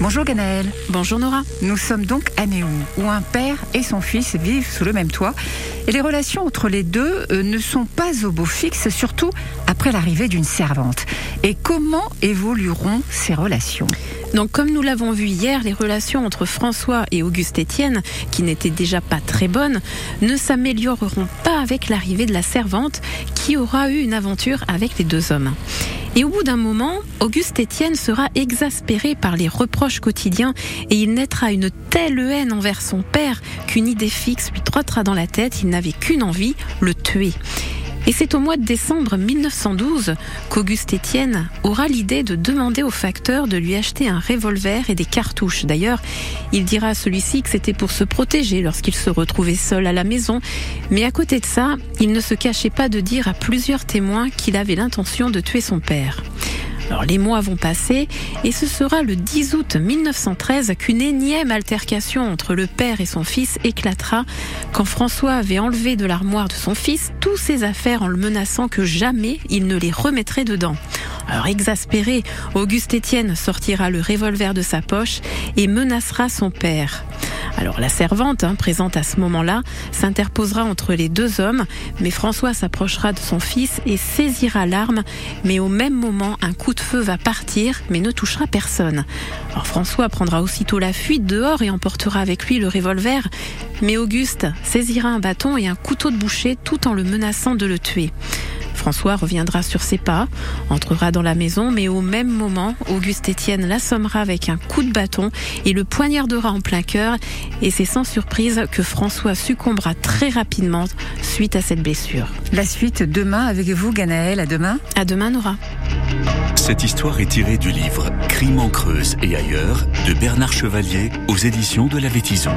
Bonjour Ganaël. Bonjour Nora. Nous sommes donc à Néou, où un père et son fils vivent sous le même toit. Et les relations entre les deux euh, ne sont pas au beau fixe, surtout après l'arrivée d'une servante. Et comment évolueront ces relations? Donc comme nous l'avons vu hier, les relations entre François et Auguste Étienne, qui n'étaient déjà pas très bonnes, ne s'amélioreront pas avec l'arrivée de la servante qui aura eu une aventure avec les deux hommes. Et au bout d'un moment, Auguste Étienne sera exaspéré par les reproches quotidiens et il naîtra une telle haine envers son père qu'une idée fixe lui trottera dans la tête. Il n'avait qu'une envie, le tuer. Et c'est au mois de décembre 1912 qu'Auguste Étienne aura l'idée de demander au facteur de lui acheter un revolver et des cartouches. D'ailleurs, il dira à celui-ci que c'était pour se protéger lorsqu'il se retrouvait seul à la maison. Mais à côté de ça, il ne se cachait pas de dire à plusieurs témoins qu'il avait l'intention de tuer son père. Alors les mois vont passer et ce sera le 10 août 1913 qu'une énième altercation entre le père et son fils éclatera quand François avait enlevé de l'armoire de son fils tous ses affaires en le menaçant que jamais il ne les remettrait dedans. Alors exaspéré, Auguste Étienne sortira le revolver de sa poche et menacera son père. Alors la servante, hein, présente à ce moment-là, s'interposera entre les deux hommes, mais François s'approchera de son fils et saisira l'arme, mais au même moment, un coup de feu va partir, mais ne touchera personne. Alors François prendra aussitôt la fuite dehors et emportera avec lui le revolver, mais Auguste saisira un bâton et un couteau de boucher tout en le menaçant de le tuer. François reviendra sur ses pas, entrera dans la maison, mais au même moment, Auguste Étienne l'assommera avec un coup de bâton et le poignardera en plein cœur. Et c'est sans surprise que François succombera très rapidement suite à cette blessure. La suite demain avec vous, Ganaël. À demain. À demain, Nora. Cette histoire est tirée du livre Crime en Creuse et ailleurs de Bernard Chevalier aux éditions de la Vétison.